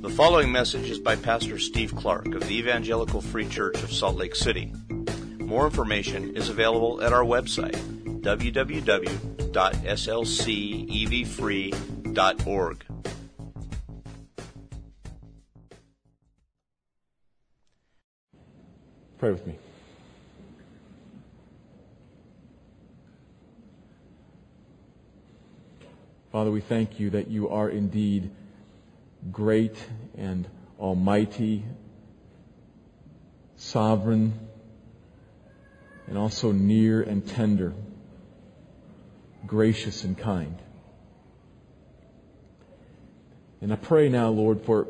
The following message is by Pastor Steve Clark of the Evangelical Free Church of Salt Lake City. More information is available at our website, www.slcevfree.org. Pray with me. Father, we thank you that you are indeed great and almighty, sovereign, and also near and tender, gracious and kind. And I pray now, Lord, for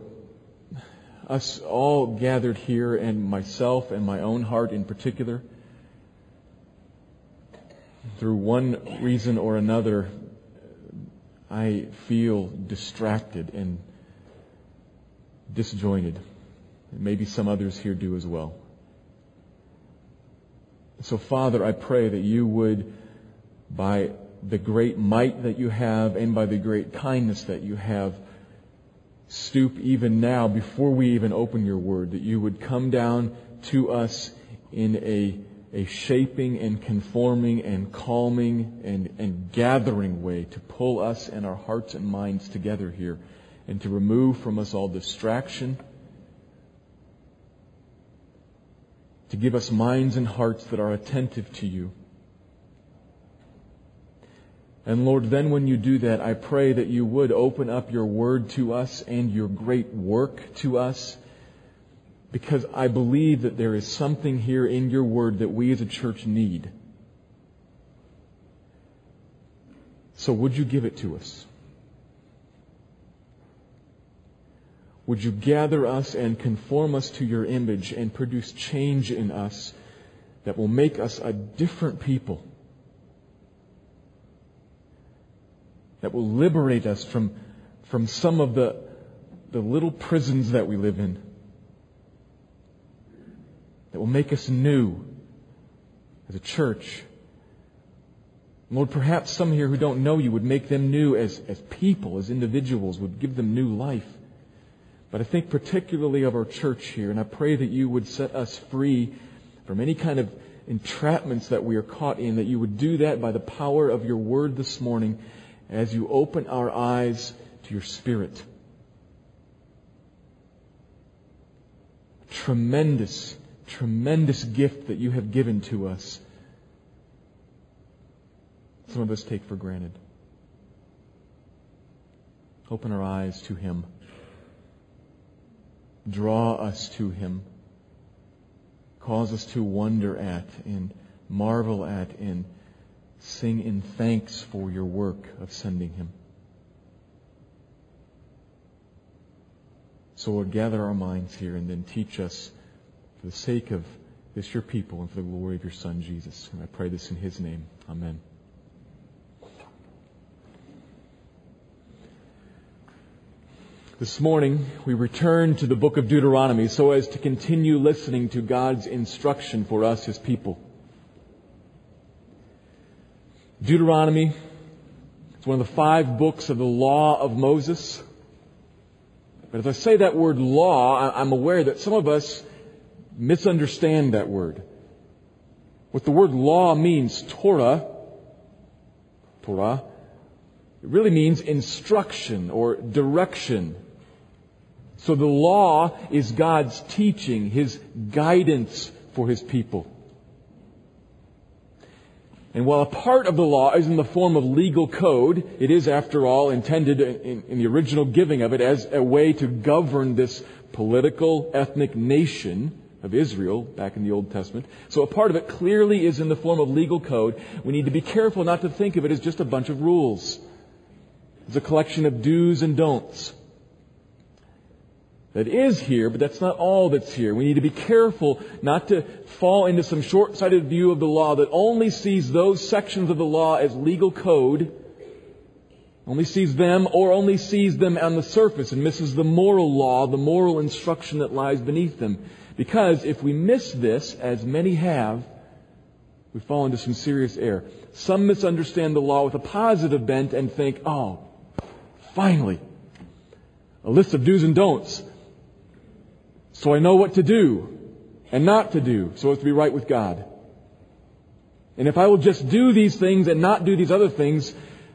us all gathered here and myself and my own heart in particular, through one reason or another, I feel distracted and disjointed. And maybe some others here do as well. So, Father, I pray that you would, by the great might that you have and by the great kindness that you have, stoop even now, before we even open your word, that you would come down to us in a, a shaping and conforming and calming and, and gathering way to pull us and our hearts and minds together here and to remove from us all distraction, to give us minds and hearts that are attentive to you. And Lord, then when you do that, I pray that you would open up your word to us and your great work to us. Because I believe that there is something here in your word that we as a church need. So would you give it to us? Would you gather us and conform us to your image and produce change in us that will make us a different people? That will liberate us from, from some of the, the little prisons that we live in. That will make us new as a church. Lord, perhaps some here who don't know you would make them new as, as people, as individuals, would give them new life. But I think particularly of our church here, and I pray that you would set us free from any kind of entrapments that we are caught in, that you would do that by the power of your word this morning as you open our eyes to your spirit. Tremendous, tremendous gift that you have given to us. Some of us take for granted. Open our eyes to Him draw us to Him, cause us to wonder at and marvel at and sing in thanks for your work of sending Him. So Lord, gather our minds here and then teach us for the sake of this your people and for the glory of your Son, Jesus. And I pray this in His name. Amen. This morning, we return to the book of Deuteronomy so as to continue listening to God's instruction for us, His people. Deuteronomy is one of the five books of the law of Moses. But as I say that word law, I'm aware that some of us misunderstand that word. What the word law means, Torah, Torah, it really means instruction or direction. So the law is God's teaching, His guidance for His people. And while a part of the law is in the form of legal code, it is, after all, intended in, in, the original giving of it as a way to govern this political, ethnic nation of Israel back in the Old Testament. So a part of it clearly is in the form of legal code. We need to be careful not to think of it as just a bunch of rules. It's a collection of do's and don'ts that is here, but that's not all that's here. We need to be careful not to fall into some short-sighted view of the law that only sees those sections of the law as legal code, only sees them or only sees them on the surface and misses the moral law, the moral instruction that lies beneath them. Because if we miss this, as many have, we fall into some serious error. Some misunderstand the law with a positive bent and think, oh, finally, a list of do's and don'ts. So I know what to do and not to do so as to be right with God. And if I will just do these things and not do these other things,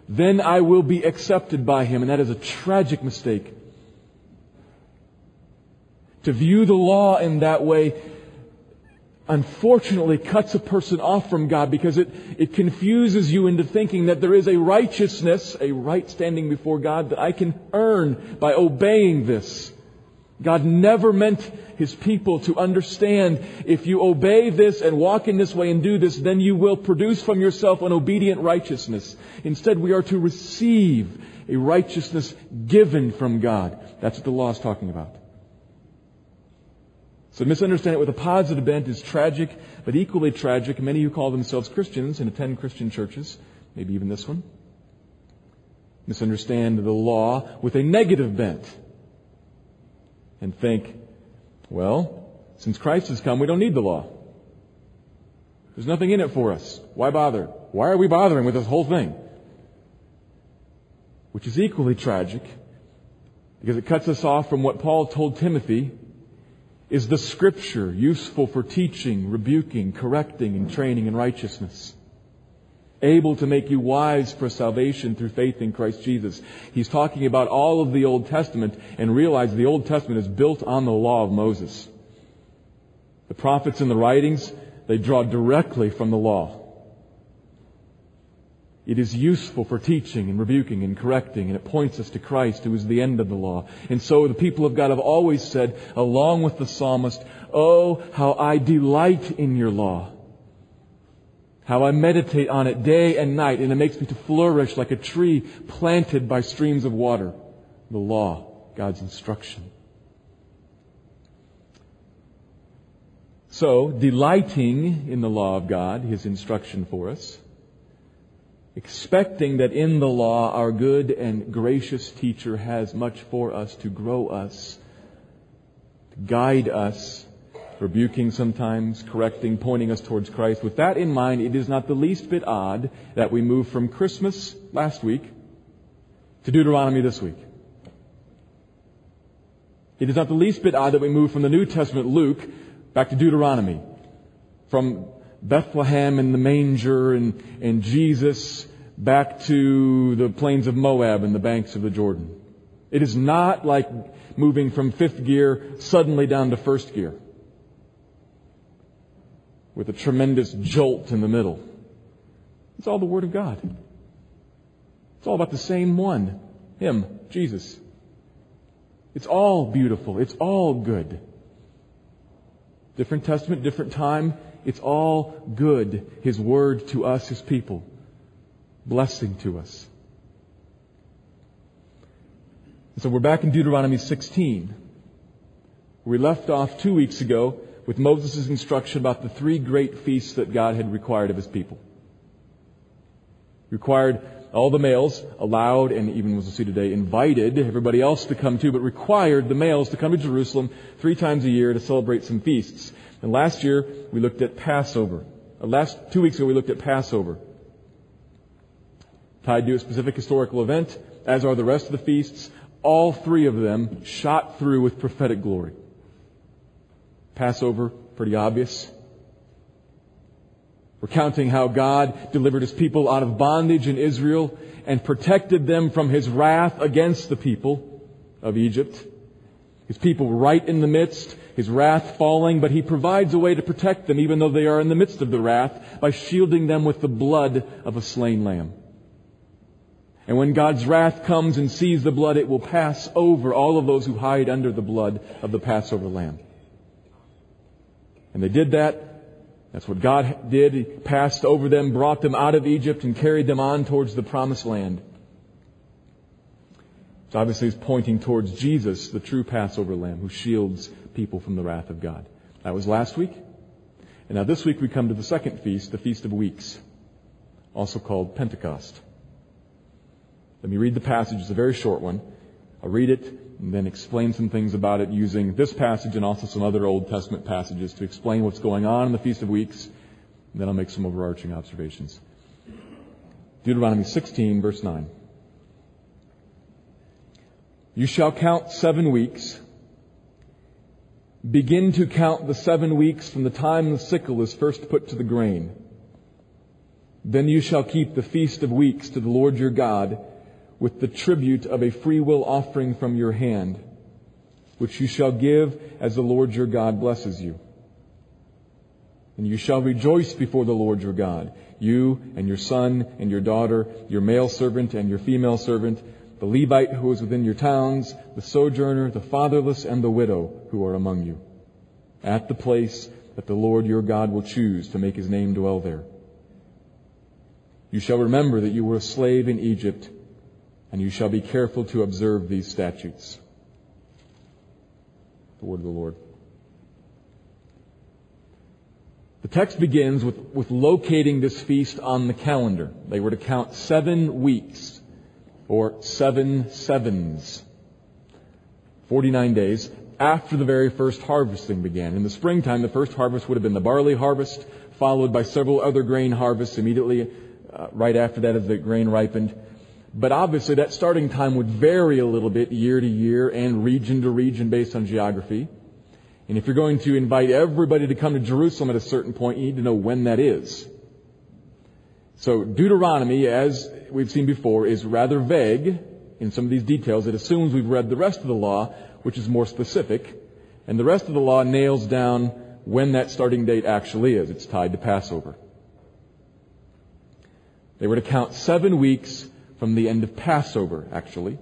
then I will be accepted by Him. And that is a tragic mistake. To view the law in that way unfortunately cuts a person off from God because it, it confuses you into thinking that there is a righteousness, a right standing before God that I can earn by obeying this. God never meant His people to understand if you obey this and walk in this way and do this, then you will produce from yourself an obedient righteousness. Instead, we are to receive a righteousness given from God. That's what the law is talking about. So misunderstand it with a positive bent is tragic, but equally tragic. Many who call themselves Christians and attend Christian churches, maybe even this one, misunderstand the law with a negative bent and think, well, since Christ has come, we don't need the law. There's nothing in it for us. Why bother? Why are we bothering with this whole thing? Which is equally tragic because it cuts us off from what Paul told Timothy is the scripture useful for teaching, rebuking, correcting, and training in righteousness? Able to make you wise for salvation through faith in Christ Jesus. He's talking about all of the Old Testament and realize the Old Testament is built on the law of Moses. The prophets and the writings, they draw directly from the law. It is useful for teaching and rebuking and correcting, and it points us to Christ, who is the end of the law. And so the people of God have always said, along with the psalmist, Oh, how I delight in your law. How I meditate on it day and night, and it makes me to flourish like a tree planted by streams of water. The law, God's instruction. So, delighting in the law of God, His instruction for us, expecting that in the law our good and gracious teacher has much for us to grow us, to guide us, rebuking sometimes, correcting, pointing us towards Christ. With that in mind, it is not the least bit odd that we move from Christmas last week to Deuteronomy this week. It is not the least bit odd that we move from the New Testament Luke back to Deuteronomy. From Bethlehem and the manger and, and Jesus back to the plains of Moab and the banks of the Jordan. It is not like moving from fifth gear suddenly down to first gear with a tremendous jolt in the middle. It's all the Word of God. It's all about the same one. Him, Jesus. It's all beautiful. It's all good. Different testament, different time. It's all good. His word to us, His people. Blessing to us. So we're back in Deuteronomy 16. We left off two weeks ago with Moses' instruction about the three great feasts that God had required of his people. He Required all the males allowed, and even as we'll see today, invited everybody else to come too, but required the males to come to Jerusalem three times a year to celebrate some feasts. And last year we looked at Passover. Uh, last two weeks ago we looked at Passover. Tied to a specific historical event, as are the rest of the feasts, all three of them shot through with prophetic glory. Passover, pretty obvious. Recounting how God delivered his people out of bondage in Israel and protected them from his wrath against the people of Egypt. His people right in the midst, his wrath falling, but he provides a way to protect them even though they are in the midst of the wrath by shielding them with the blood of a slain lamb. And when God's wrath comes and sees the blood, it will pass over all of those who hide under the blood of the Passover lamb. And they did that. That's what God did. He passed over them, brought them out of Egypt, and carried them on towards the promised land. So obviously he's pointing towards Jesus, the true Passover lamb, who shields people from the wrath of God. That was last week. And now this week we come to the second feast, the Feast of Weeks, also called Pentecost. Let me read the passage. It's a very short one. I'll read it and then explain some things about it using this passage and also some other Old Testament passages to explain what's going on in the Feast of Weeks. And then I'll make some overarching observations. Deuteronomy 16, verse 9. You shall count seven weeks. Begin to count the seven weeks from the time the sickle is first put to the grain. Then you shall keep the feast of weeks to the Lord your God with the tribute of a freewill offering from your hand, which you shall give as the Lord your God blesses you. And you shall rejoice before the Lord your God, you and your son and your daughter, your male servant and your female servant, the Levite who is within your towns, the sojourner, the fatherless, and the widow who are among you, at the place that the Lord your God will choose to make his name dwell there. You shall remember that you were a slave in Egypt, and you shall be careful to observe these statutes. The word of the Lord. The text begins with, with locating this feast on the calendar. They were to count seven weeks or seven sevens. 49 days after the very first harvesting began. In the springtime, the first harvest would have been the barley harvest, followed by several other grain harvests immediately uh, right after that as the grain ripened. But obviously that starting time would vary a little bit year to year and region to region based on geography. And if you're going to invite everybody to come to Jerusalem at a certain point, you need to know when that is. So Deuteronomy, as we've seen before, is rather vague in some of these details. It assumes we've read the rest of the law, which is more specific. And the rest of the law nails down when that starting date actually is. It's tied to Passover. They were to count seven weeks from the end of Passover, actually.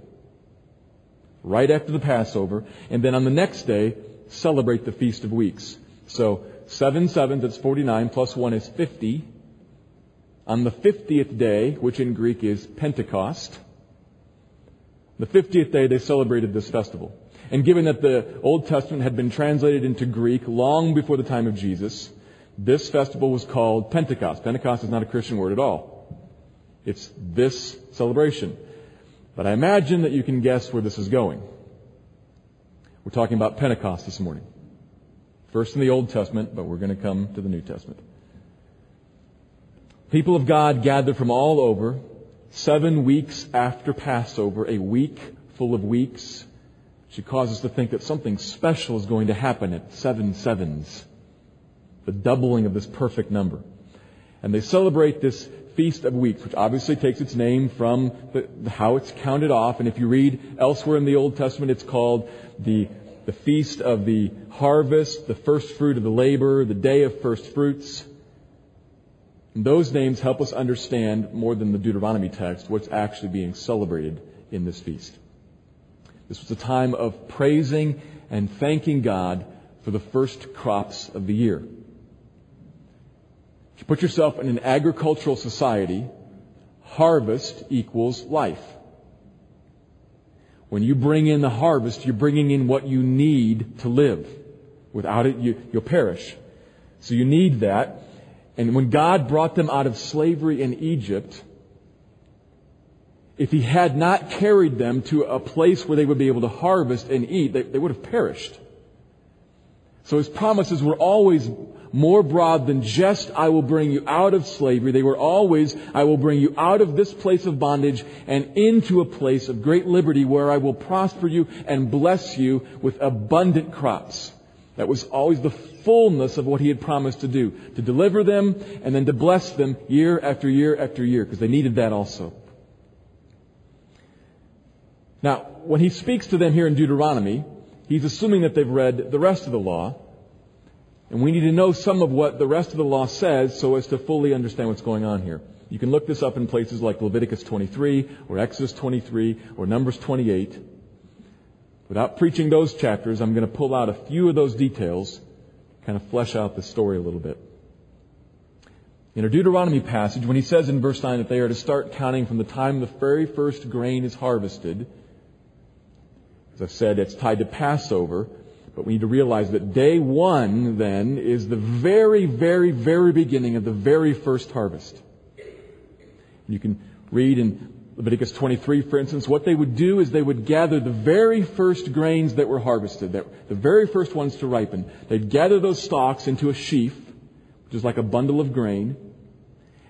Right after the Passover. And then on the next day, celebrate the Feast of Weeks. So, 7 7, that's 49, plus one is 50. On the 50th day, which in Greek is Pentecost, the 50th day they celebrated this festival. And given that the Old Testament had been translated into Greek long before the time of Jesus, this festival was called Pentecost. Pentecost is not a Christian word at all. It's this celebration. But I imagine that you can guess where this is going. We're talking about Pentecost this morning. First in the Old Testament, but we're going to come to the New Testament. People of God gathered from all over, seven weeks after Passover, a week full of weeks, should cause us to think that something special is going to happen at seven sevens. The doubling of this perfect number. And they celebrate this Feast of Weeks, which obviously takes its name from the, how it's counted off. And if you read elsewhere in the Old Testament, it's called the, the Feast of the Harvest, the First Fruit of the Labor, the Day of First Fruits. And those names help us understand, more than the Deuteronomy text, what's actually being celebrated in this feast. This was a time of praising and thanking God for the first crops of the year put yourself in an agricultural society, harvest equals life. When you bring in the harvest, you're bringing in what you need to live. Without it, you, you'll perish. So you need that. And when God brought them out of slavery in Egypt, if He had not carried them to a place where they would be able to harvest and eat, they, they would have perished. So His promises were always more broad than just, I will bring you out of slavery. They were always, I will bring you out of this place of bondage and into a place of great liberty where I will prosper you and bless you with abundant crops. That was always the fullness of what he had promised to do. To deliver them and then to bless them year after year after year because they needed that also. Now, when he speaks to them here in Deuteronomy, he's assuming that they've read the rest of the law and we need to know some of what the rest of the law says so as to fully understand what's going on here. You can look this up in places like Leviticus 23 or Exodus 23 or Numbers 28. Without preaching those chapters, I'm going to pull out a few of those details, kind of flesh out the story a little bit. In our Deuteronomy passage, when he says in verse 9 that they are to start counting from the time the very first grain is harvested, as I've said, it's tied to Passover. But we need to realize that day one, then, is the very, very, very beginning of the very first harvest. You can read in Leviticus 23, for instance, what they would do is they would gather the very first grains that were harvested, that, the very first ones to ripen. They'd gather those stalks into a sheaf, which is like a bundle of grain,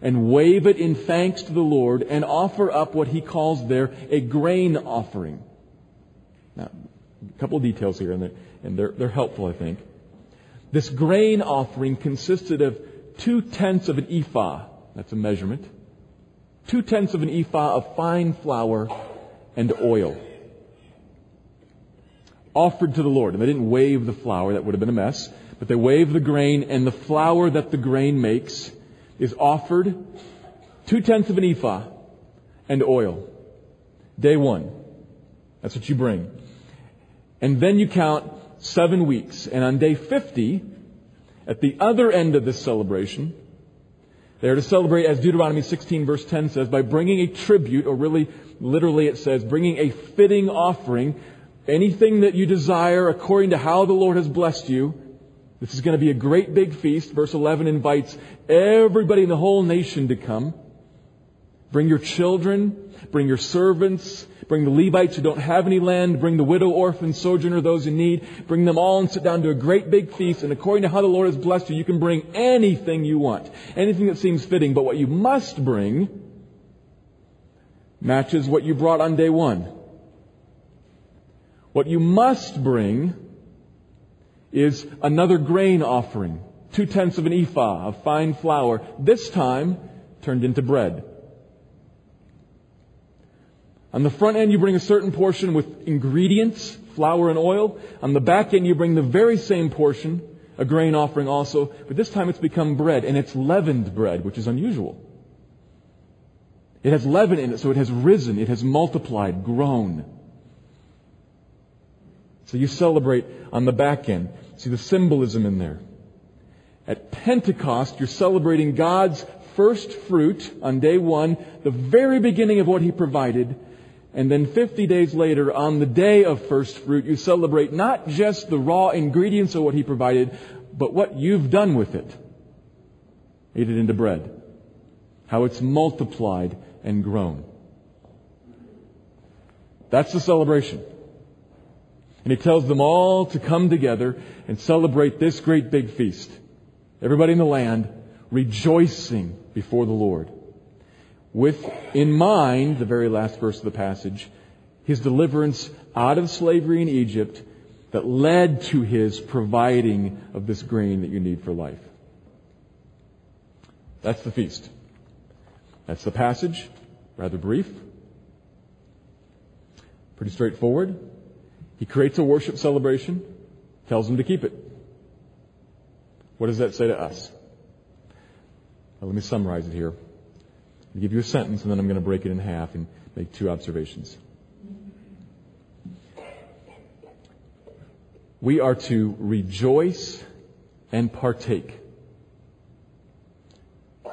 and wave it in thanks to the Lord and offer up what he calls there a grain offering. Now, a couple of details here, and and they're, they're helpful, I think. This grain offering consisted of two tenths of an ephah. That's a measurement. Two tenths of an ephah of fine flour and oil. Offered to the Lord. And they didn't wave the flour, that would have been a mess. But they wave the grain, and the flour that the grain makes is offered two tenths of an ephah and oil. Day one. That's what you bring. And then you count seven weeks. And on day 50, at the other end of this celebration, they are to celebrate, as Deuteronomy 16 verse 10 says, by bringing a tribute, or really, literally it says, bringing a fitting offering, anything that you desire according to how the Lord has blessed you. This is going to be a great big feast. Verse 11 invites everybody in the whole nation to come. Bring your children, bring your servants, bring the Levites who don't have any land, bring the widow, orphan, sojourner, those in need, bring them all and sit down to a great big feast. And according to how the Lord has blessed you, you can bring anything you want, anything that seems fitting. But what you must bring matches what you brought on day one. What you must bring is another grain offering, two tenths of an ephah of fine flour, this time turned into bread. On the front end, you bring a certain portion with ingredients, flour and oil. On the back end, you bring the very same portion, a grain offering also, but this time it's become bread, and it's leavened bread, which is unusual. It has leaven in it, so it has risen, it has multiplied, grown. So you celebrate on the back end. See the symbolism in there. At Pentecost, you're celebrating God's first fruit on day one, the very beginning of what He provided, and then 50 days later, on the day of first fruit, you celebrate not just the raw ingredients of what He provided, but what you've done with it. Made it into bread. How it's multiplied and grown. That's the celebration. And He tells them all to come together and celebrate this great big feast. Everybody in the land rejoicing before the Lord with in mind, the very last verse of the passage, his deliverance out of slavery in Egypt that led to his providing of this grain that you need for life. That's the feast. That's the passage. Rather brief. Pretty straightforward. He creates a worship celebration, tells them to keep it. What does that say to us? Well, let me summarize it here. I'll give you a sentence and then I'm going to break it in half and make two observations. We are to rejoice and partake.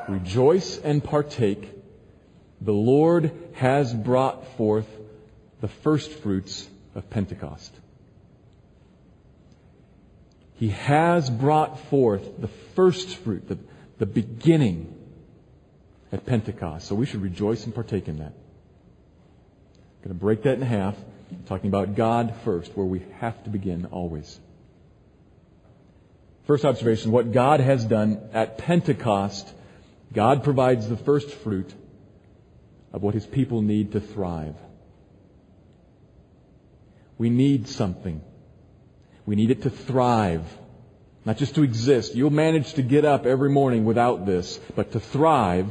Rejoice and partake. The Lord has brought forth the first fruits of Pentecost. He has brought forth the first fruit, the, the beginning at Pentecost. So we should rejoice and partake in that. I'm going to break that in half, talking about God first, where we have to begin always. First observation, what God has done at Pentecost, God provides the first fruit of what his people need to thrive. We need something. We need it to thrive. Not just to exist. You'll manage to get up every morning without this, but to thrive,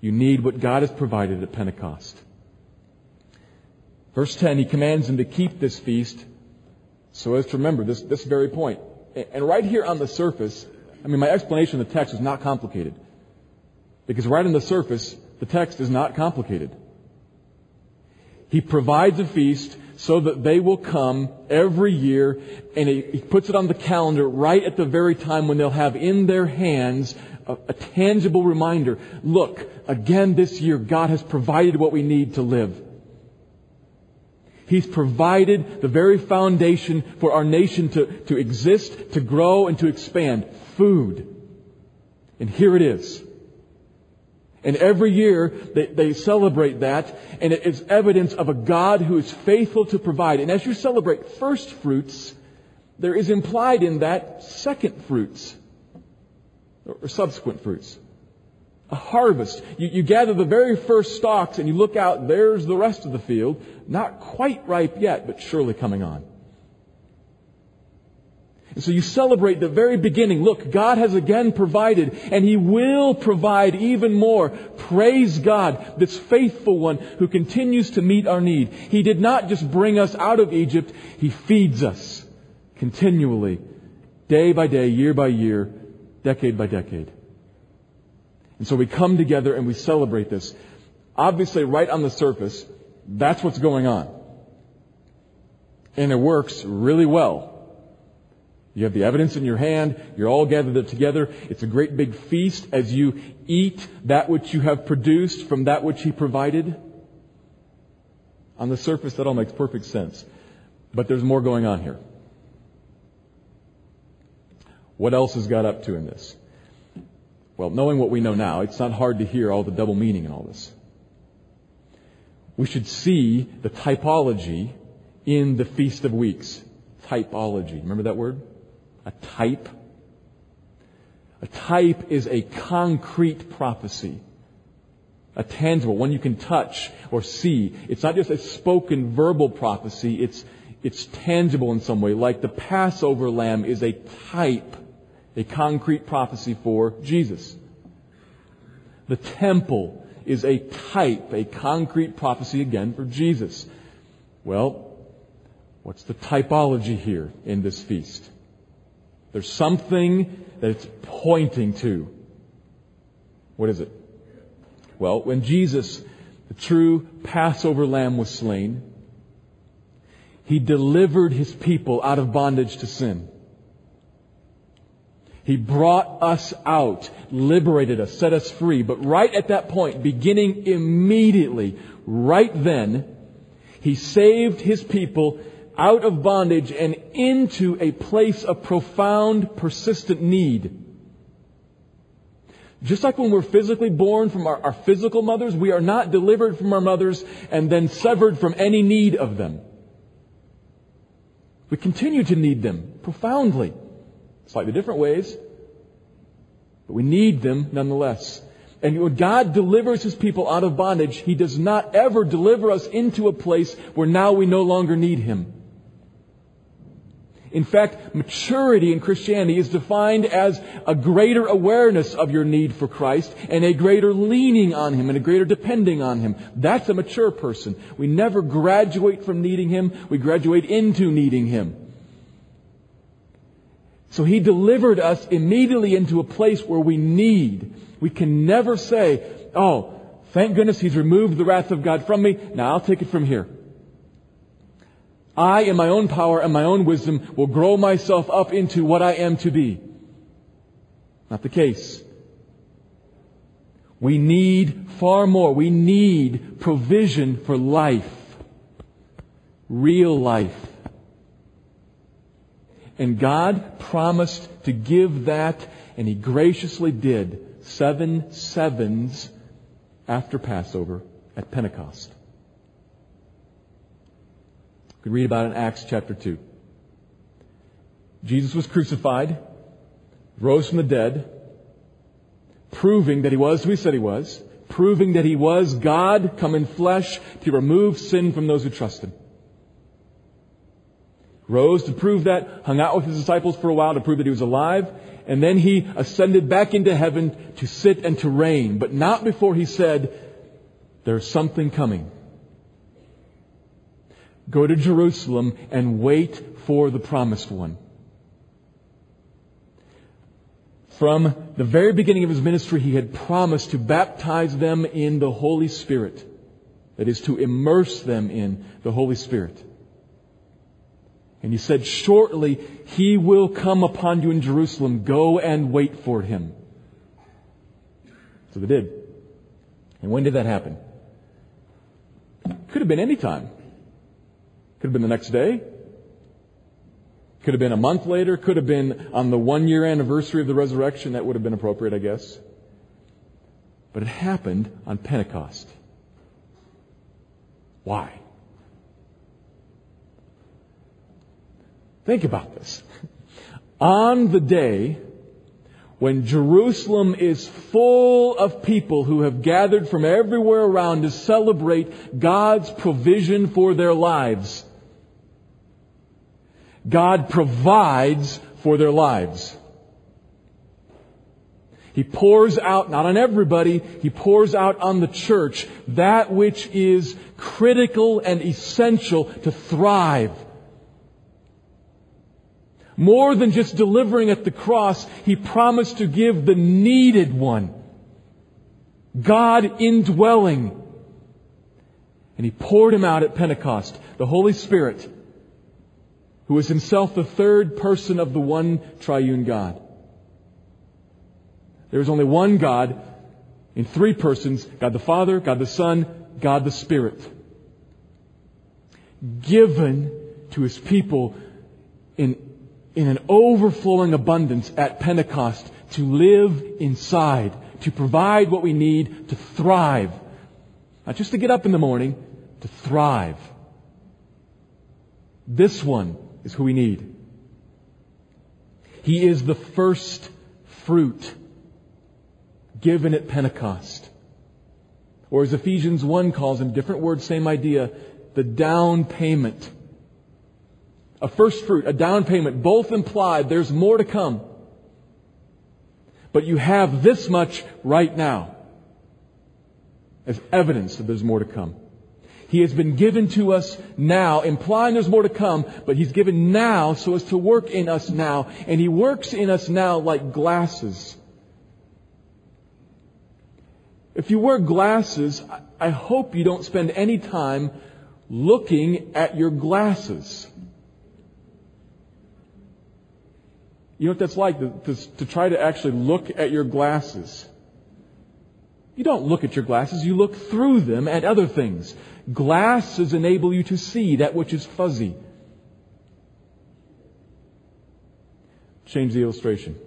you need what God has provided at Pentecost. Verse 10, he commands them to keep this feast so as to remember this, this very point. And right here on the surface, I mean, my explanation of the text is not complicated. Because right on the surface, the text is not complicated. He provides a feast so that they will come every year and he puts it on the calendar right at the very time when they'll have in their hands a, a tangible reminder. Look, again this year, God has provided what we need to live. He's provided the very foundation for our nation to, to exist, to grow, and to expand. Food. And here it is. And every year they, they celebrate that, and it is evidence of a God who is faithful to provide. And as you celebrate first fruits, there is implied in that second fruits or subsequent fruits. A harvest. You, you gather the very first stalks and you look out, there's the rest of the field. Not quite ripe yet, but surely coming on. And so you celebrate the very beginning. Look, God has again provided, and He will provide even more. Praise God, this faithful one who continues to meet our need. He did not just bring us out of Egypt, He feeds us continually, day by day, year by year, decade by decade. And so we come together and we celebrate this. Obviously, right on the surface, that's what's going on. And it works really well. You have the evidence in your hand. You're all gathered together. It's a great big feast as you eat that which you have produced from that which He provided. On the surface, that all makes perfect sense. But there's more going on here. What else has God up to in this? Well, knowing what we know now, it's not hard to hear all the double meaning in all this. We should see the typology in the Feast of Weeks. Typology. Remember that word? A type. A type is a concrete prophecy. A tangible, one you can touch or see. It's not just a spoken verbal prophecy, it's, it's tangible in some way. Like the Passover lamb is a type, a concrete prophecy for Jesus. The temple is a type, a concrete prophecy again for Jesus. Well, what's the typology here in this feast? There's something that it's pointing to. What is it? Well, when Jesus, the true Passover lamb, was slain, he delivered his people out of bondage to sin. He brought us out, liberated us, set us free. But right at that point, beginning immediately, right then, he saved his people out of bondage and into a place of profound, persistent need. Just like when we're physically born from our, our, physical mothers, we are not delivered from our mothers and then severed from any need of them. We continue to need them profoundly, slightly different ways, but we need them nonetheless. And when God delivers His people out of bondage, He does not ever deliver us into a place where now we no longer need Him. In fact, maturity in Christianity is defined as a greater awareness of your need for Christ and a greater leaning on Him and a greater depending on Him. That's a mature person. We never graduate from needing Him. We graduate into needing Him. So He delivered us immediately into a place where we need. We can never say, oh, thank goodness He's removed the wrath of God from me. Now I'll take it from here. I, in my own power and my own wisdom, will grow myself up into what I am to be. Not the case. We need far more. We need provision for life. Real life. And God promised to give that, and He graciously did seven sevens after Passover at Pentecost. We read about it in Acts chapter 2. Jesus was crucified, rose from the dead, proving that he was who he said he was, proving that he was God come in flesh to remove sin from those who trust him. Rose to prove that, hung out with his disciples for a while to prove that he was alive, and then he ascended back into heaven to sit and to reign, but not before he said, there's something coming. Go to Jerusalem and wait for the promised one. From the very beginning of his ministry, he had promised to baptize them in the Holy Spirit. That is, to immerse them in the Holy Spirit. And he said, shortly, he will come upon you in Jerusalem. Go and wait for him. So they did. And when did that happen? Could have been any time. Could have been the next day. Could have been a month later. Could have been on the one year anniversary of the resurrection. That would have been appropriate, I guess. But it happened on Pentecost. Why? Think about this. On the day when Jerusalem is full of people who have gathered from everywhere around to celebrate God's provision for their lives. God provides for their lives. He pours out, not on everybody, He pours out on the church that which is critical and essential to thrive. More than just delivering at the cross, He promised to give the needed one. God indwelling. And He poured Him out at Pentecost, the Holy Spirit, who is Himself the third person of the one triune God. There is only one God in three persons God the Father, God the Son, God the Spirit. Given to His people in, in an overflowing abundance at Pentecost to live inside, to provide what we need to thrive. Not just to get up in the morning, to thrive. This one is who we need. He is the first fruit given at Pentecost. Or as Ephesians 1 calls him, different word, same idea, the down payment. A first fruit, a down payment, both implied there's more to come. But you have this much right now as evidence that there's more to come. He has been given to us now, implying there's more to come, but He's given now so as to work in us now. And He works in us now like glasses if you wear glasses, I hope you don't spend any time looking at your glasses. You know what that's like, to, to, try to actually look at your glasses. You don't look at your glasses, you look through them at other things. Glasses enable you to see that which is fuzzy. Change the illustration.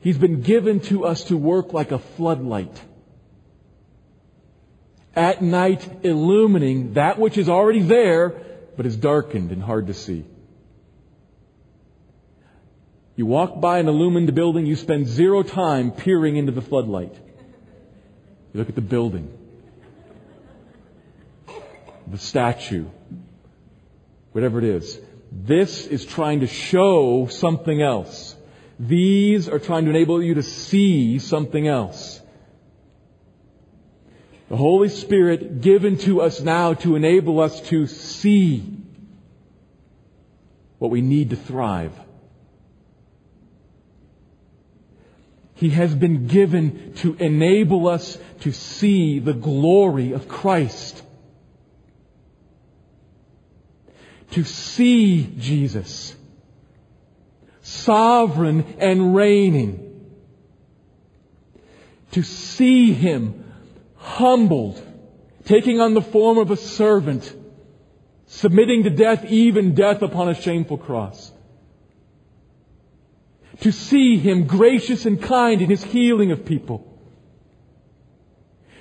He's been given to us to work like a floodlight. At night, illumining that which is already there, but is darkened and hard to see. You walk by an illumined building, you spend zero time peering into the floodlight. You look at the building, the statue, whatever it is. This is trying to show something else. These are trying to enable you to see something else. The Holy Spirit given to us now to enable us to see what we need to thrive. He has been given to enable us to see the glory of Christ. To see Jesus sovereign and reigning. To see him humbled, taking on the form of a servant, submitting to death, even death upon a shameful cross. To see him gracious and kind in his healing of people.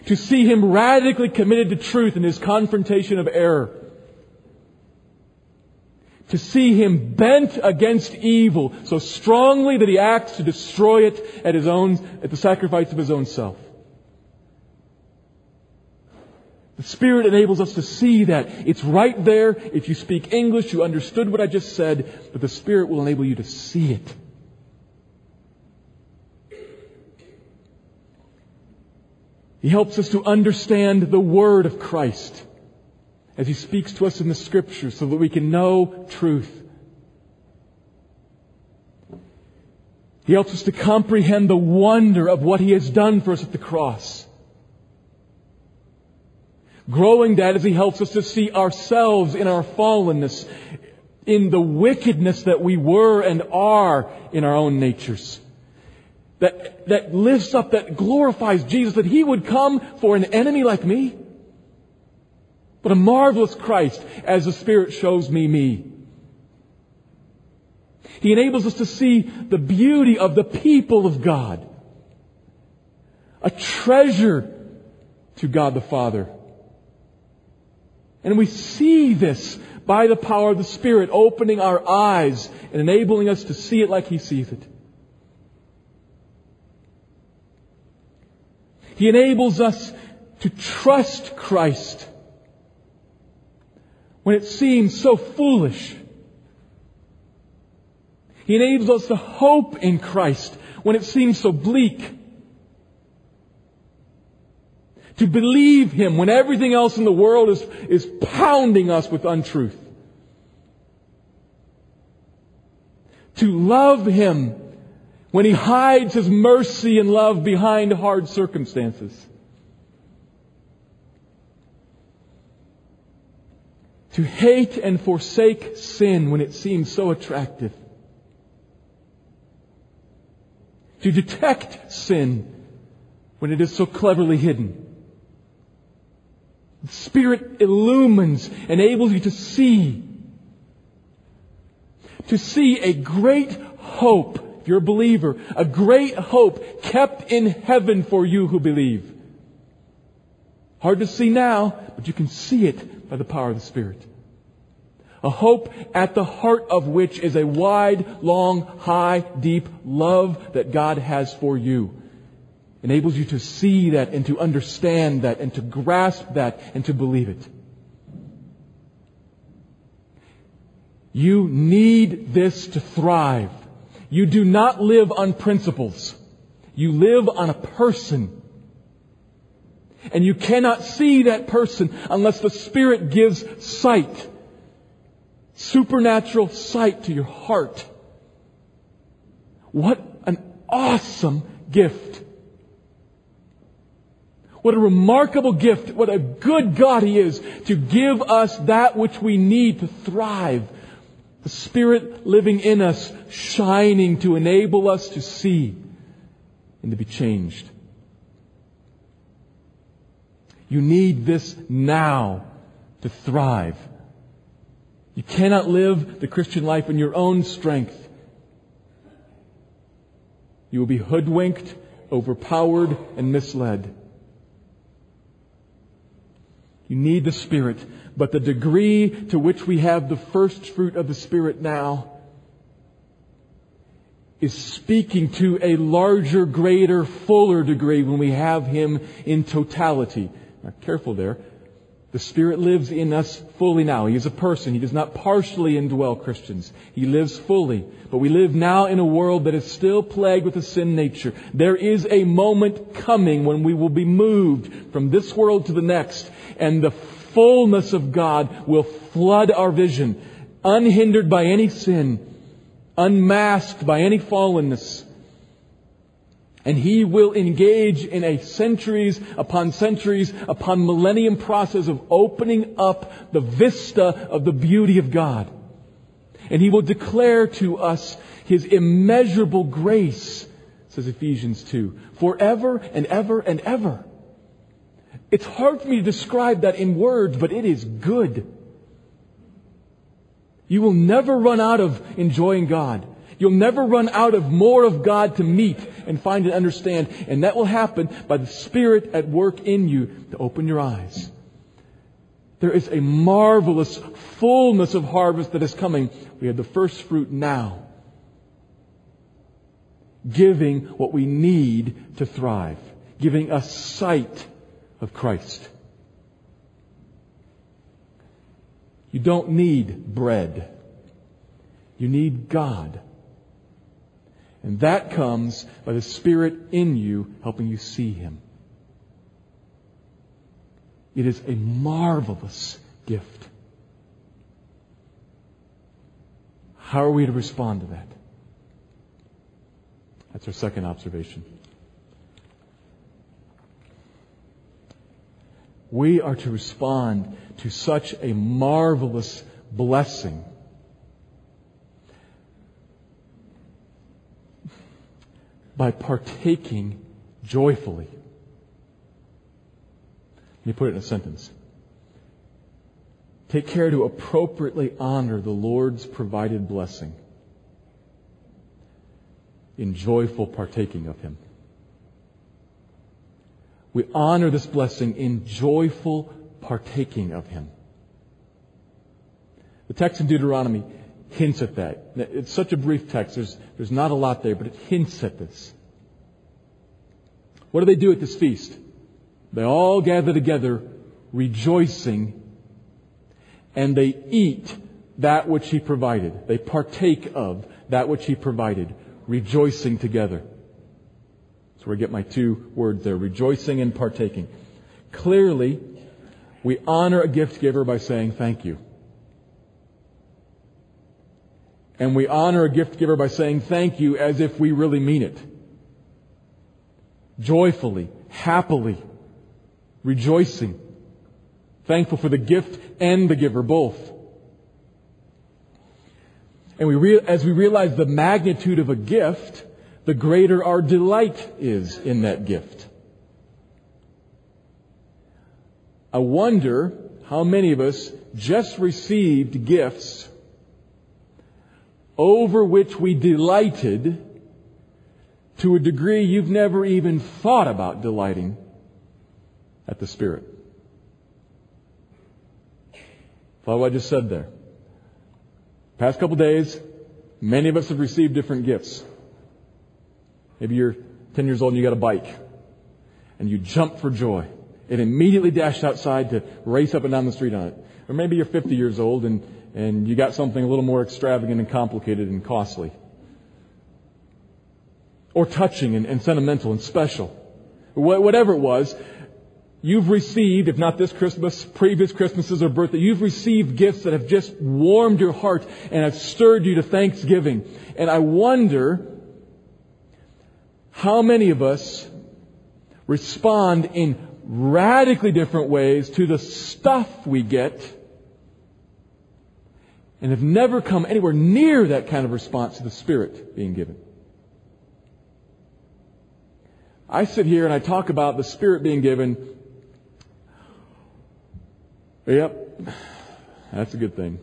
To see him radically committed to truth in his confrontation of error to see him bent against evil so strongly that he acts to destroy it at his own, at the sacrifice of his own self. The Spirit enables us to see that. It's right there. If you speak English, you understood what I just said, but the Spirit will enable you to see it. He helps us to understand the Word of Christ as He speaks to us in the Scriptures so that we can know truth. He helps us to comprehend the wonder of what He has done for us at the cross. Growing that as He helps us to see ourselves in our fallenness, in the wickedness that we were and are in our own natures. That, that lifts up, that glorifies Jesus, that He would come for an enemy like me but a marvelous Christ as the Spirit shows me me. He enables us to see the beauty of the people of God. A treasure to God the Father. And we see this by the power of the Spirit opening our eyes and enabling us to see it like He sees it. He enables us to trust Christ when it seems so foolish. He enables us to hope in Christ when it seems so bleak. To believe Him when everything else in the world is, is pounding us with untruth. To love Him when He hides His mercy and love behind hard circumstances. To hate and forsake sin when it seems so attractive. To detect sin when it is so cleverly hidden. The Spirit illumines, enables you to see. To see a great hope, if you're a believer, a great hope kept in heaven for you who believe. Hard to see now, but you can see it by the power of the Spirit. A hope at the heart of which is a wide, long, high, deep love that God has for you. Enables you to see that and to understand that and to grasp that and to believe it. You need this to thrive. You do not live on principles. You live on a person. And you cannot see that person unless the Spirit gives sight. Supernatural sight to your heart. What an awesome gift. What a remarkable gift. What a good God He is to give us that which we need to thrive. The Spirit living in us, shining to enable us to see and to be changed. You need this now to thrive. You cannot live the Christian life in your own strength. You will be hoodwinked, overpowered, and misled. You need the Spirit. But the degree to which we have the first fruit of the Spirit now is speaking to a larger, greater, fuller degree when we have Him in totality. Now, careful there. The Spirit lives in us fully now. He is a person. He does not partially indwell Christians. He lives fully. But we live now in a world that is still plagued with a sin nature. There is a moment coming when we will be moved from this world to the next and the fullness of God will flood our vision, unhindered by any sin, unmasked by any fallenness. And he will engage in a centuries upon centuries upon millennium process of opening up the vista of the beauty of God. And he will declare to us his immeasurable grace, says Ephesians 2, forever and ever and ever. It's hard for me to describe that in words, but it is good. You will never run out of enjoying God. You'll never run out of more of God to meet and find and understand. And that will happen by the Spirit at work in you to open your eyes. There is a marvelous fullness of harvest that is coming. We have the first fruit now. Giving what we need to thrive. Giving us sight of Christ. You don't need bread. You need God. And that comes by the Spirit in you helping you see Him. It is a marvelous gift. How are we to respond to that? That's our second observation. We are to respond to such a marvelous blessing by partaking joyfully. Let me put it in a sentence. Take care to appropriately honor the Lord's provided blessing in joyful partaking of Him. We honor this blessing in joyful partaking of Him. The text in Deuteronomy hints at that. It's such a brief text. There's, there's not a lot there, but it hints at this. What do they do at this feast? They all gather together rejoicing and they eat that which he provided. They partake of that which he provided, rejoicing together. That's where I get my two words there, rejoicing and partaking. Clearly, we honor a gift giver by saying thank you. And we honor a gift giver by saying thank you as if we really mean it. Joyfully, happily, rejoicing, thankful for the gift and the giver both. And we re- as we realize the magnitude of a gift, the greater our delight is in that gift. I wonder how many of us just received gifts over which we delighted to a degree you've never even thought about delighting at the Spirit. Follow what I just said there. Past couple days, many of us have received different gifts. Maybe you're 10 years old and you got a bike and you jump for joy and immediately dashed outside to race up and down the street on it. Or maybe you're 50 years old and, and you got something a little more extravagant and complicated and costly. Or touching and, and sentimental and special. Whatever it was, You've received, if not this Christmas, previous Christmases or birthday, you've received gifts that have just warmed your heart and have stirred you to thanksgiving. And I wonder how many of us respond in radically different ways to the stuff we get and have never come anywhere near that kind of response to the Spirit being given. I sit here and I talk about the Spirit being given Yep. That's a good thing.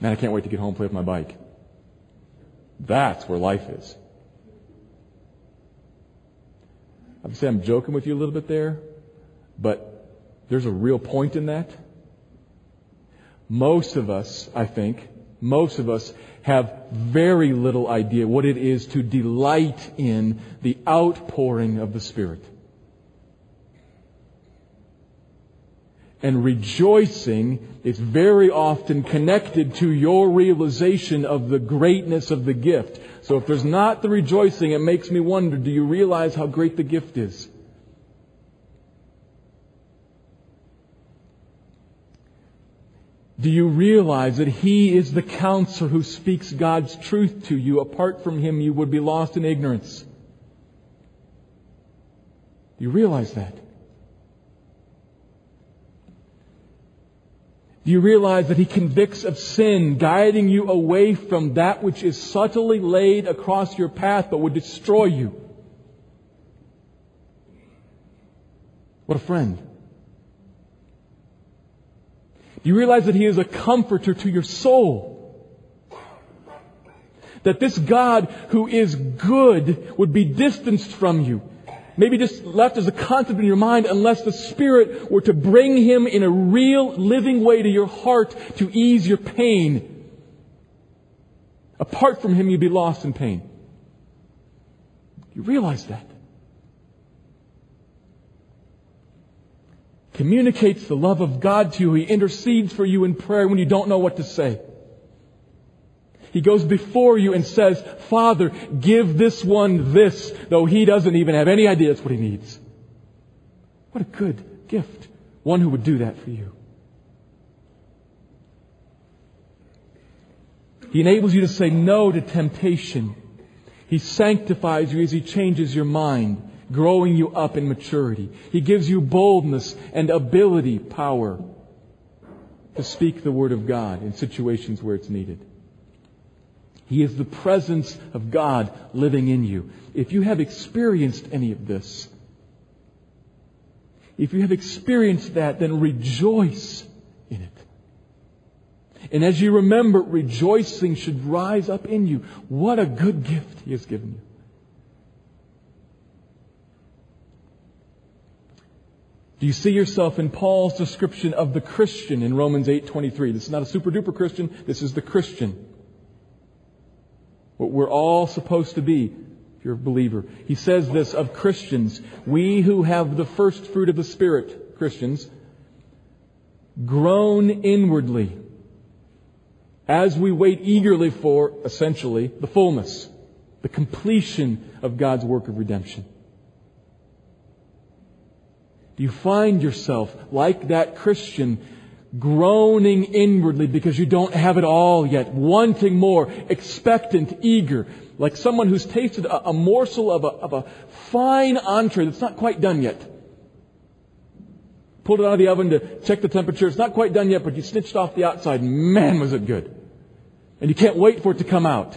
Man, I can't wait to get home and play with my bike. That's where life is. Say I'm joking with you a little bit there, but there's a real point in that. Most of us, I think, most of us have very little idea what it is to delight in the outpouring of the Spirit. and rejoicing is very often connected to your realization of the greatness of the gift. So if there's not the rejoicing, it makes me wonder, do you realize how great the gift is? Do you realize that He is the counselor who speaks God's truth to you? Apart from Him, you would be lost in ignorance. Do you realize that? Do you realize that He convicts of sin, guiding you away from that which is subtly laid across your path but would destroy you? What a friend. Do you realize that He is a comforter to your soul? That this God who is good would be distanced from you maybe just left as a concept in your mind unless the Spirit were to bring Him in a real living way to your heart to ease your pain. Apart from Him, you'd be lost in pain. You realize that? Communicates the love of God to you. He intercedes for you in prayer when you don't know what to say. He goes before you and says, Father, give this one this, though he doesn't even have any idea that's what he needs. What a good gift. One who would do that for you. He enables you to say no to temptation. He sanctifies you as he changes your mind, growing you up in maturity. He gives you boldness and ability, power to speak the word of God in situations where it's needed. He is the presence of God living in you. If you have experienced any of this, if you have experienced that, then rejoice in it. And as you remember, rejoicing should rise up in you. What a good gift He has given you. Do you see yourself in Paul's description of the Christian in Romans 8:23? This is not a super duper Christian, this is the Christian what we're all supposed to be. If you're a believer. He says this of Christians. We who have the first fruit of the Spirit, Christians, groan inwardly as we wait eagerly for, essentially, the fullness, the completion of God's work of redemption. Do you find yourself, like that Christian, groaning inwardly because you don't have it all yet, wanting more, expectant, eager, like someone who's tasted a, a morsel of a, of a fine entree that's not quite done yet? Pulled it out of the oven to check the temperature. It's not quite done yet, but you snitched off the outside. Man, was it good. And you can't wait for it to come out.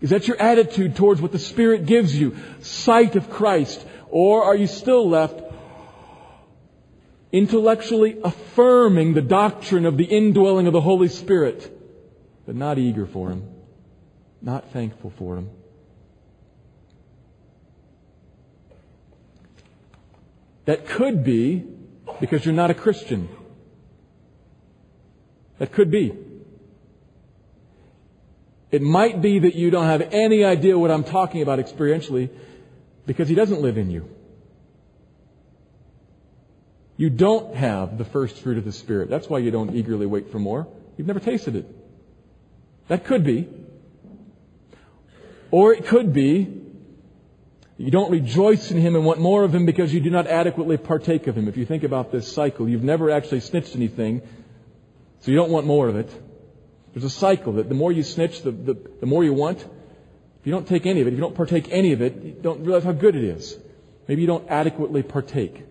Is that your attitude towards what the Spirit gives you? Sight of Christ, or are you still left intellectually affirming the doctrine of the indwelling of the Holy Spirit, but not eager for Him, not thankful for Him? That could be because you're not a Christian. That could be. It might be that you don't have any idea what I'm talking about experientially because He doesn't live in you. You don't have the first fruit of the Spirit. That's why you don't eagerly wait for more. You've never tasted it. That could be. Or it could be you don't rejoice in Him and want more of Him because you do not adequately partake of Him. If you think about this cycle, you've never actually snitched anything, so you don't want more of it. There's a cycle that the more you snitch, the, the, the more you want. If you don't take any of it, if you don't partake any of it, you don't realize how good it is. Maybe you don't adequately partake.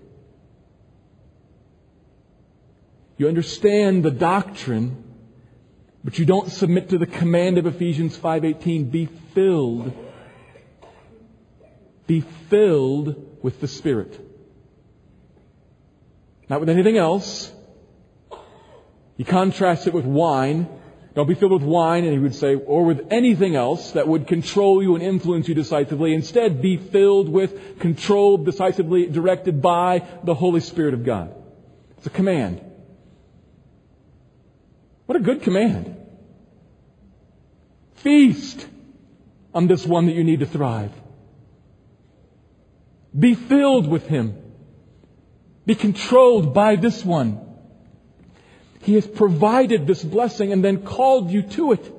You understand the doctrine, but you don't submit to the command of Ephesians 5:18, be filled be filled with the Spirit. Not with anything else. He contrasts it with wine. Don't be filled with wine, and he would say, or with anything else that would control you and influence you decisively. Instead, be filled with, controlled, decisively directed by the Holy Spirit of God. It's a command. What a good command. Feast on this one that you need to thrive. Be filled with Him. Be controlled by this one. He has provided this blessing and then called you to it,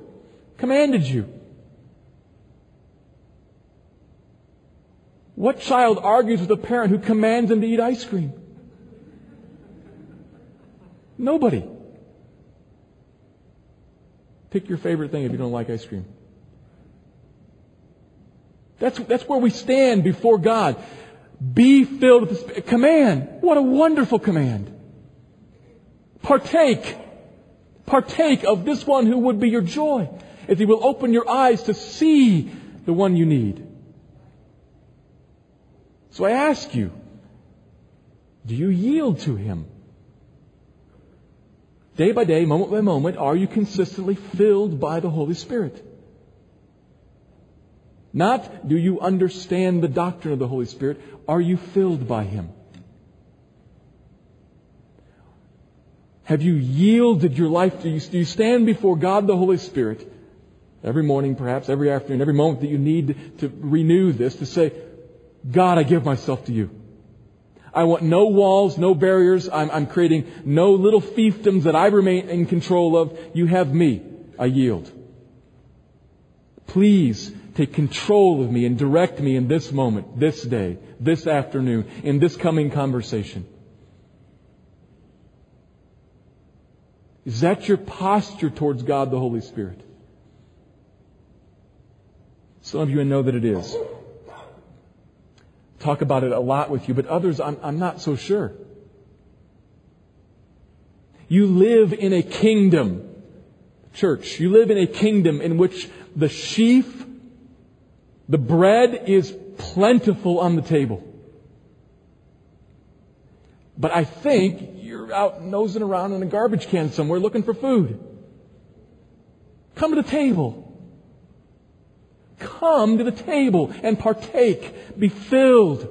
commanded you. What child argues with a parent who commands them to eat ice cream? Nobody. Pick your favorite thing if you don't like ice cream. That's, that's where we stand before God. Be filled with the. Command. What a wonderful command. Partake. Partake of this one who would be your joy. If he will open your eyes to see the one you need. So I ask you, do you yield to him? Day by day, moment by moment, are you consistently filled by the Holy Spirit? Not do you understand the doctrine of the Holy Spirit, are you filled by Him? Have you yielded your life? Do you, do you stand before God the Holy Spirit every morning, perhaps every afternoon, every moment that you need to renew this to say, God, I give myself to you. I want no walls, no barriers. I'm, I'm creating no little fiefdoms that I remain in control of. You have me. I yield. Please take control of me and direct me in this moment, this day, this afternoon, in this coming conversation. Is that your posture towards God the Holy Spirit? Some of you know that it is. Talk about it a lot with you, but others I'm, I'm not so sure. You live in a kingdom, church, you live in a kingdom in which the sheaf the bread is plentiful on the table. But I think you're out nosing around in a garbage can somewhere looking for food. Come to the table. Come to the table and partake. Be filled.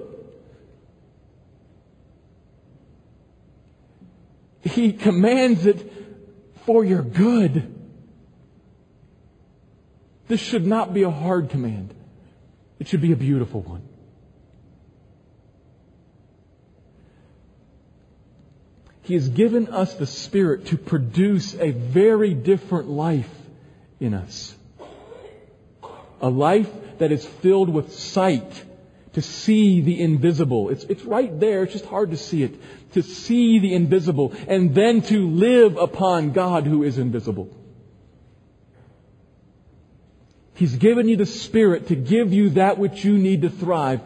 He commands it for your good. This should not be a hard command. It should be a beautiful one. He has given us the Spirit to produce a very different life in us. A life that is filled with sight, to see the invisible. It's, it's right there, it's just hard to see it. To see the invisible, and then to live upon God who is invisible. He's given you the Spirit to give you that which you need to thrive.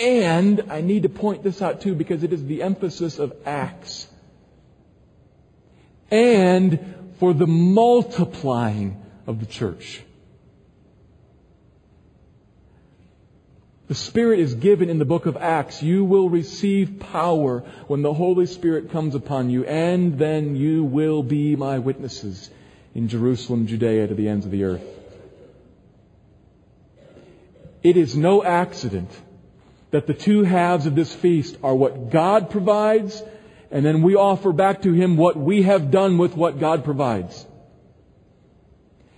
And I need to point this out too because it is the emphasis of Acts. And for the multiplying of the church. The Spirit is given in the book of Acts. You will receive power when the Holy Spirit comes upon you, and then you will be my witnesses in Jerusalem, Judea, to the ends of the earth. It is no accident that the two halves of this feast are what God provides, and then we offer back to Him what we have done with what God provides.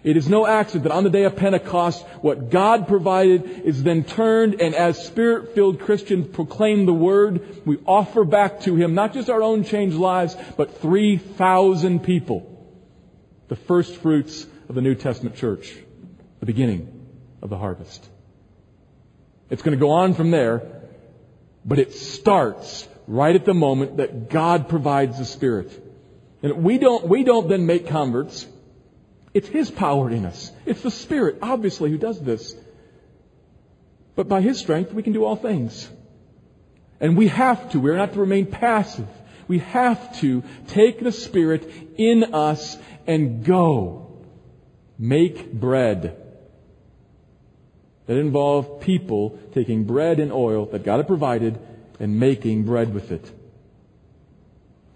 It is no accident that on the day of Pentecost, what God provided is then turned and as spirit-filled Christians proclaim the Word, we offer back to Him not just our own changed lives, but 3,000 people. The first fruits of the New Testament church. The beginning of the harvest. It's going to go on from there, but it starts right at the moment that God provides the Spirit. And we don't, we don't then make converts. It's His power in us. It's the Spirit, obviously, who does this. But by His strength, we can do all things. And we have to. We're not to remain passive. We have to take the Spirit in us and go. Make bread that involved people taking bread and oil that God had provided and making bread with it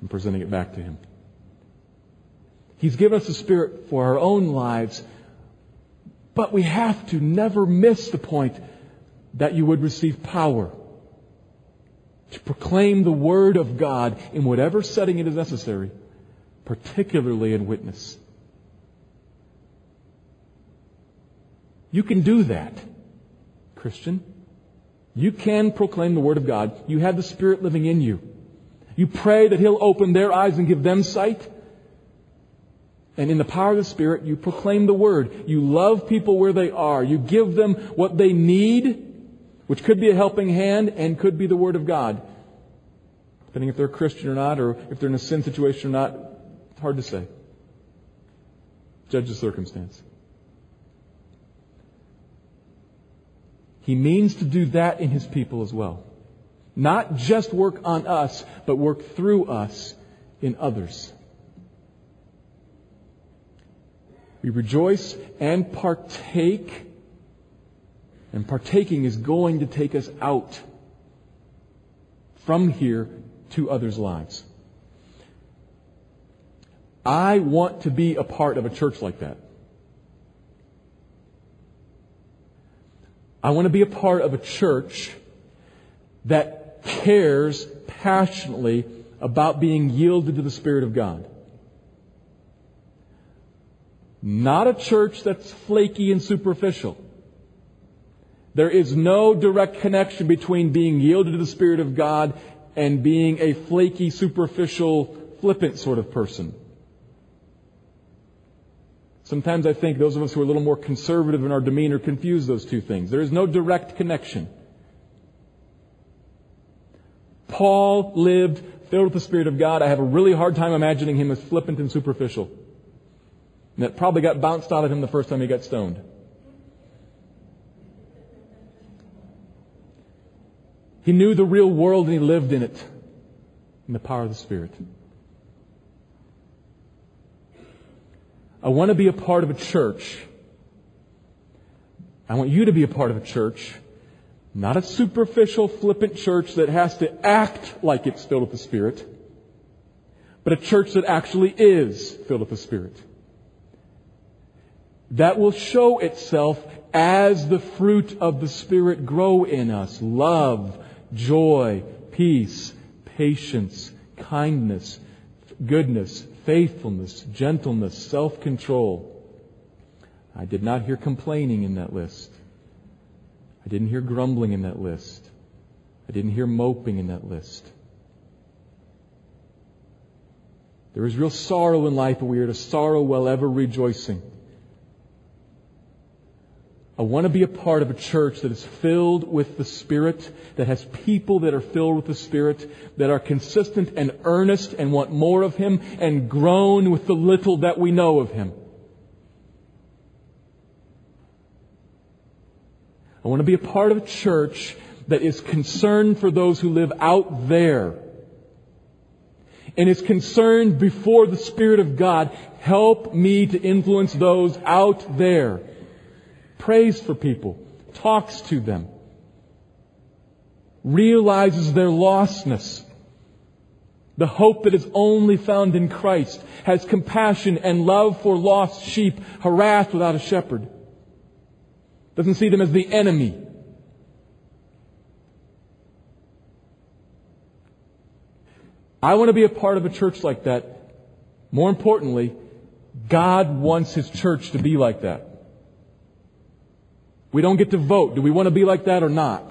and presenting it back to Him. He's given us the Spirit for our own lives, but we have to never miss the point that you would receive power to proclaim the Word of God in whatever setting it is necessary, particularly in witness. You can do that. Christian. You can proclaim the Word of God. You have the Spirit living in you. You pray that He'll open their eyes and give them sight. And in the power of the Spirit, you proclaim the Word. You love people where they are. You give them what they need, which could be a helping hand and could be the Word of God. Depending if they're a Christian or not, or if they're in a sin situation or not, it's hard to say. Judge the circumstance. He means to do that in His people as well. Not just work on us, but work through us in others. We rejoice and partake, and partaking is going to take us out from here to others' lives. I want to be a part of a church like that. I want to be a part of a church that cares passionately about being yielded to the Spirit of God. Not a church that's flaky and superficial. There is no direct connection between being yielded to the Spirit of God and being a flaky, superficial, flippant sort of person. Sometimes I think those of us who are a little more conservative in our demeanor confuse those two things. There is no direct connection. Paul lived filled with the Spirit of God. I have a really hard time imagining him as flippant and superficial. And that probably got bounced out of him the first time he got stoned. He knew the real world and he lived in it in the power of the Spirit. I want to be a part of a church. I want you to be a part of a church, not a superficial, flippant church that has to act like it's filled with the Spirit, but a church that actually is filled with the Spirit. That will show itself as the fruit of the Spirit grow in us. Love, joy, peace, patience, kindness, goodness, faithfulness, gentleness, self-control. I did not hear complaining in that list. I didn't hear grumbling in that list. I didn't hear moping in that list. There is real sorrow in life, but we are to sorrow while ever rejoicing. I want to be a part of a church that is filled with the Spirit, that has people that are filled with the Spirit, that are consistent and earnest and want more of Him and groan with the little that we know of Him. I want to be a part of a church that is concerned for those who live out there and is concerned before the Spirit of God. Help me to influence those out there prays for people, talks to them, realizes their lostness, the hope that is only found in Christ, has compassion and love for lost sheep harassed without a shepherd, doesn't see them as the enemy. I want to be a part of a church like that. More importantly, God wants His church to be like that. We don't get to vote. Do we want to be like that or not?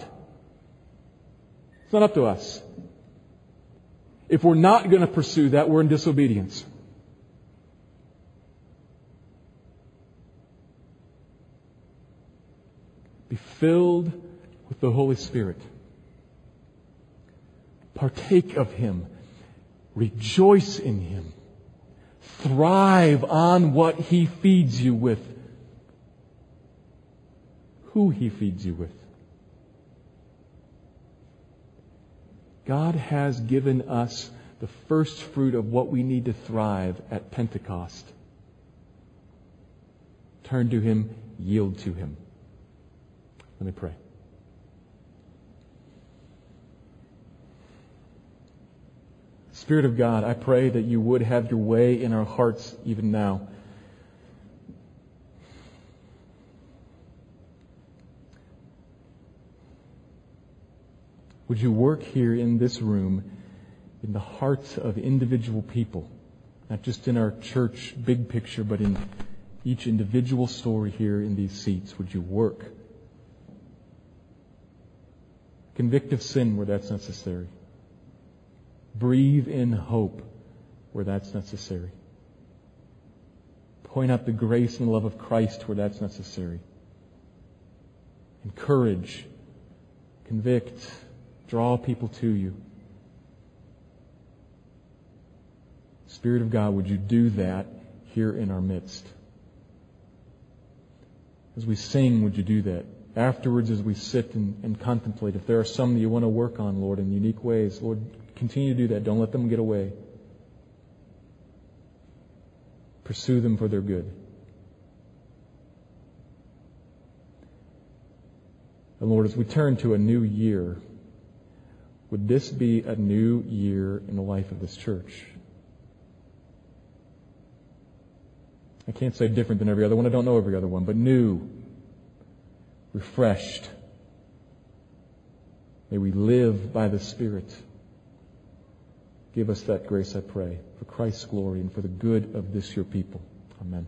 It's not up to us. If we're not going to pursue that, we're in disobedience. Be filled with the Holy Spirit. Partake of Him. Rejoice in Him. Thrive on what He feeds you with who He feeds you with. God has given us the first fruit of what we need to thrive at Pentecost. Turn to Him, yield to Him. Let me pray. Spirit of God, I pray that you would have your way in our hearts even now. Would you work here in this room in the hearts of individual people, not just in our church big picture, but in each individual story here in these seats? Would you work? Convict of sin where that's necessary. Breathe in hope where that's necessary. Point out the grace and love of Christ where that's necessary. Encourage, convict, Draw people to you. Spirit of God, would you do that here in our midst? As we sing, would you do that? Afterwards, as we sit and, and contemplate, if there are some that you want to work on, Lord, in unique ways, Lord, continue to do that. Don't let them get away. Pursue them for their good. And Lord, as we turn to a new year, would this be a new year in the life of this church? I can't say different than every other one. I don't know every other one, but new, refreshed. May we live by the Spirit. Give us that grace, I pray, for Christ's glory and for the good of this your people. Amen.